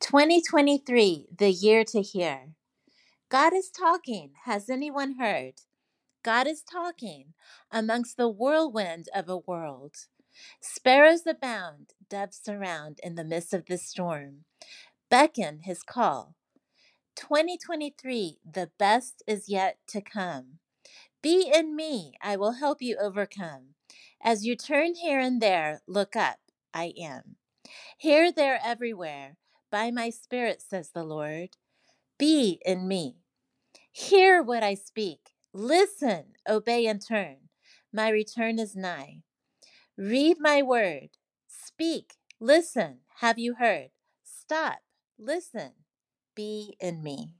2023, the year to hear. God is talking. Has anyone heard? God is talking amongst the whirlwind of a world. Sparrows abound, doves surround in the midst of the storm. Beckon his call. 2023, the best is yet to come. Be in me, I will help you overcome. As you turn here and there, look up, I am. Here, there, everywhere, by my Spirit, says the Lord. Be in me. Hear what I speak. Listen, obey, and turn. My return is nigh. Read my word. Speak. Listen. Have you heard? Stop. Listen. Be in me.